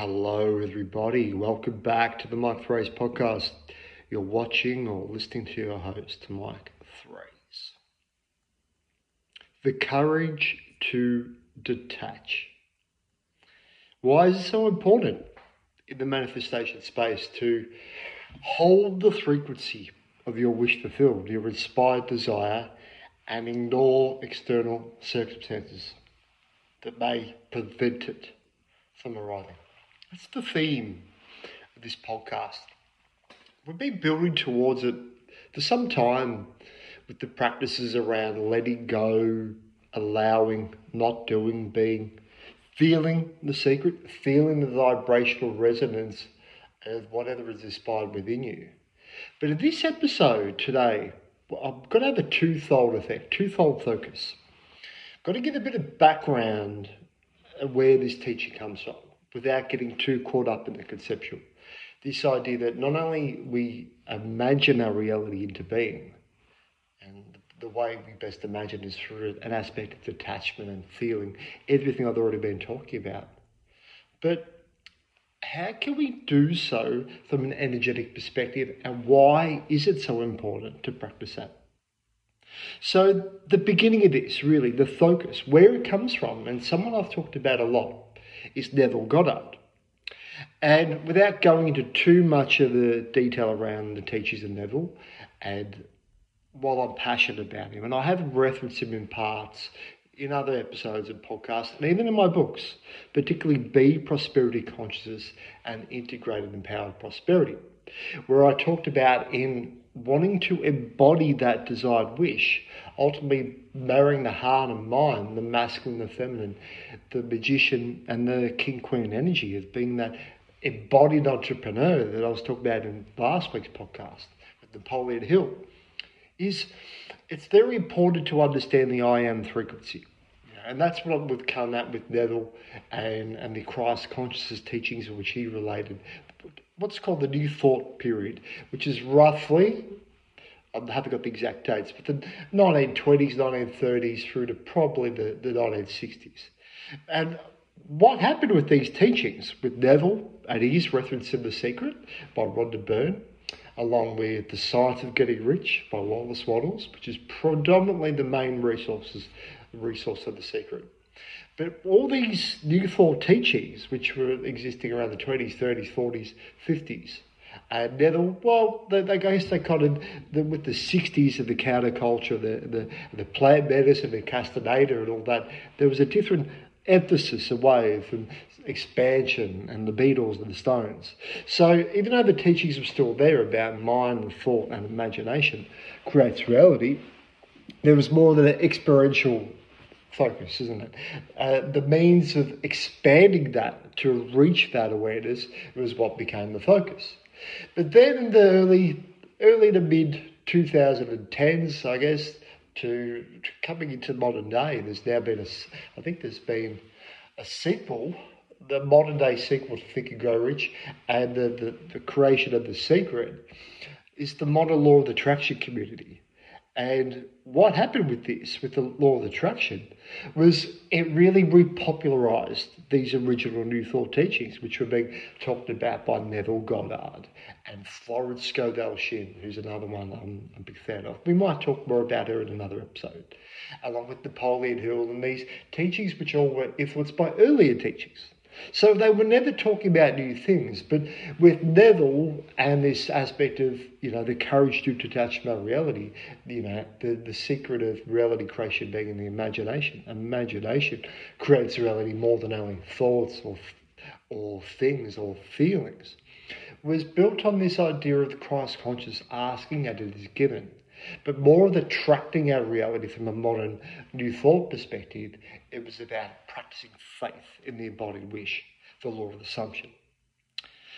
Hello, everybody. Welcome back to the Mike Frase podcast. You're watching or listening to your host, Mike Frase. The courage to detach. Why is it so important in the manifestation space to hold the frequency of your wish fulfilled, your inspired desire, and ignore external circumstances that may prevent it from arriving? That's the theme of this podcast. We've been building towards it for some time with the practices around letting go, allowing, not doing, being, feeling the secret, feeling the vibrational resonance of whatever is inspired within you. But in this episode today, I'm going to have a twofold effect, twofold focus. I've got to give a bit of background of where this teaching comes from without getting too caught up in the conceptual. This idea that not only we imagine our reality into being, and the way we best imagine is through an aspect of detachment and feeling everything I've already been talking about. But how can we do so from an energetic perspective, and why is it so important to practice that? So, the beginning of this, really, the focus, where it comes from, and someone I've talked about a lot is Neville Goddard. And without going into too much of the detail around the teachings of Neville, and while I'm passionate about him, and I have referenced him in parts in other episodes of podcasts, and even in my books, particularly Be Prosperity Consciousness and Integrated Empowered Prosperity, where I talked about in wanting to embody that desired wish, ultimately marrying the heart and mind, the masculine and the feminine, the magician and the king queen energy as being that embodied entrepreneur that I was talking about in last week's podcast with Napoleon Hill, is it's very important to understand the I am frequency. And that's what we've come at with Neville and, and the Christ consciousness teachings in which he related what's called the New Thought period, which is roughly, I haven't got the exact dates, but the 1920s, 1930s through to probably the, the 1960s. And what happened with these teachings, with Neville and his reference in The Secret by Rhonda Byrne, along with The Science of Getting Rich by Wallace Wattles, which is predominantly the main resources, resource of The Secret. But all these new thought teachings, which were existing around the 20s, 30s, 40s, 50s, and Neville, well, they, they guess they kind of, the, with the 60s of the counterculture, the, the, the plant medicine, the Castaneda and all that, there was a different emphasis away from expansion and the Beatles and the Stones. So even though the teachings were still there about mind and thought and imagination creates reality, there was more than an experiential focus, isn't it? Uh, the means of expanding that to reach that awareness was what became the focus. But then in the early, early to mid 2010s, I guess, to, to coming into modern day, there's now been a, I think there's been a sequel, the modern day sequel to Think and Grow Rich, and the, the, the creation of The Secret is the modern law of the attraction community. And what happened with this, with the law of attraction, was it really repopularized these original New Thought teachings, which were being talked about by Neville Goddard and Florence Scovel Shinn, who's another one I'm a big fan of. We might talk more about her in another episode, along with Napoleon Hill and these teachings, which all were influenced by earlier teachings. So they were never talking about new things. But with Neville and this aspect of, you know, the courage to detach from reality, you know, the, the secret of reality creation being in the imagination. Imagination creates reality more than only thoughts or, or things or feelings. Was built on this idea of the Christ conscious asking and it is given but more of attracting our reality from a modern New Thought perspective, it was about practicing faith in the embodied wish, the law of assumption.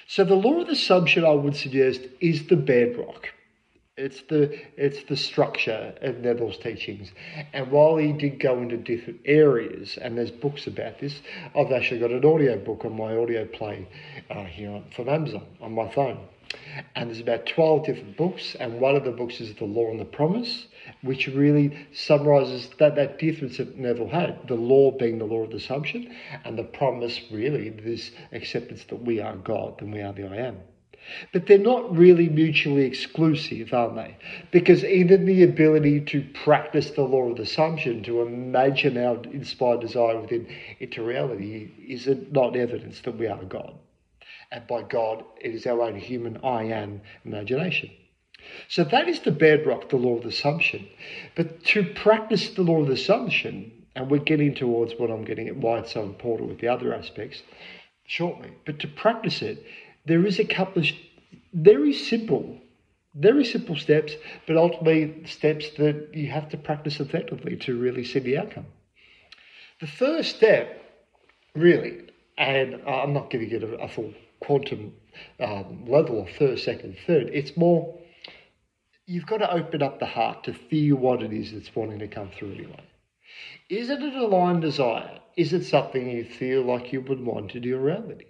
So the law of assumption, I would suggest, is the bedrock. It's the it's the structure of Neville's teachings, and while he did go into different areas, and there's books about this, I've actually got an audio book on my audio play uh, here from Amazon on my phone, and there's about twelve different books, and one of the books is the Law and the Promise, which really summarises that that difference that Neville had, the law being the law of the assumption, and the promise really this acceptance that we are God and we are the I am. But they're not really mutually exclusive, are they? Because even the ability to practice the law of assumption, to imagine our inspired desire within into reality, is it not evidence that we are God. And by God, it is our own human I am imagination. So that is the bedrock, the law of assumption. But to practice the law of assumption, and we're getting towards what I'm getting at, why it's so important with the other aspects shortly, but to practice it, there is a couple of very simple, very simple steps, but ultimately steps that you have to practice effectively to really see the outcome. The first step, really, and I'm not giving it a, a full quantum um, level of first, second, third, it's more you've got to open up the heart to feel what it is that's wanting to come through anyway. Is it an aligned desire? Is it something you feel like you would want to do reality?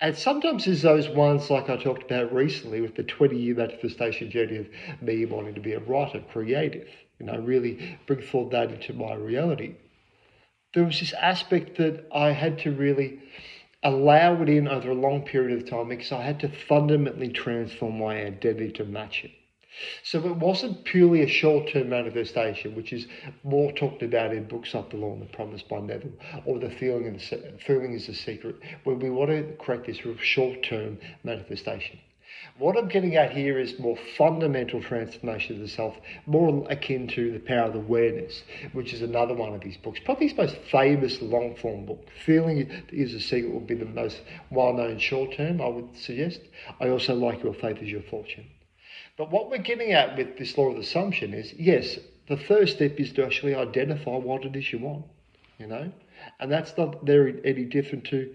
And sometimes there's those ones like I talked about recently with the 20 year manifestation journey of me wanting to be a writer, creative, you know, really bring forward that into my reality. There was this aspect that I had to really allow it in over a long period of time because I had to fundamentally transform my identity to match it. So it wasn't purely a short term manifestation, which is more talked about in books like The Law and the Promise by Neville, or The Feeling, and the, feeling is the Secret, where we want to create this short term manifestation. What I'm getting at here is more fundamental transformation of the self, more akin to the power of awareness, which is another one of his books. Probably his most famous long form book. Feeling is a secret will be the most well known short term, I would suggest. I also like Your Faith is Your Fortune. But what we're getting at with this law of assumption is yes, the first step is to actually identify what it is you want, you know, and that's not very any different to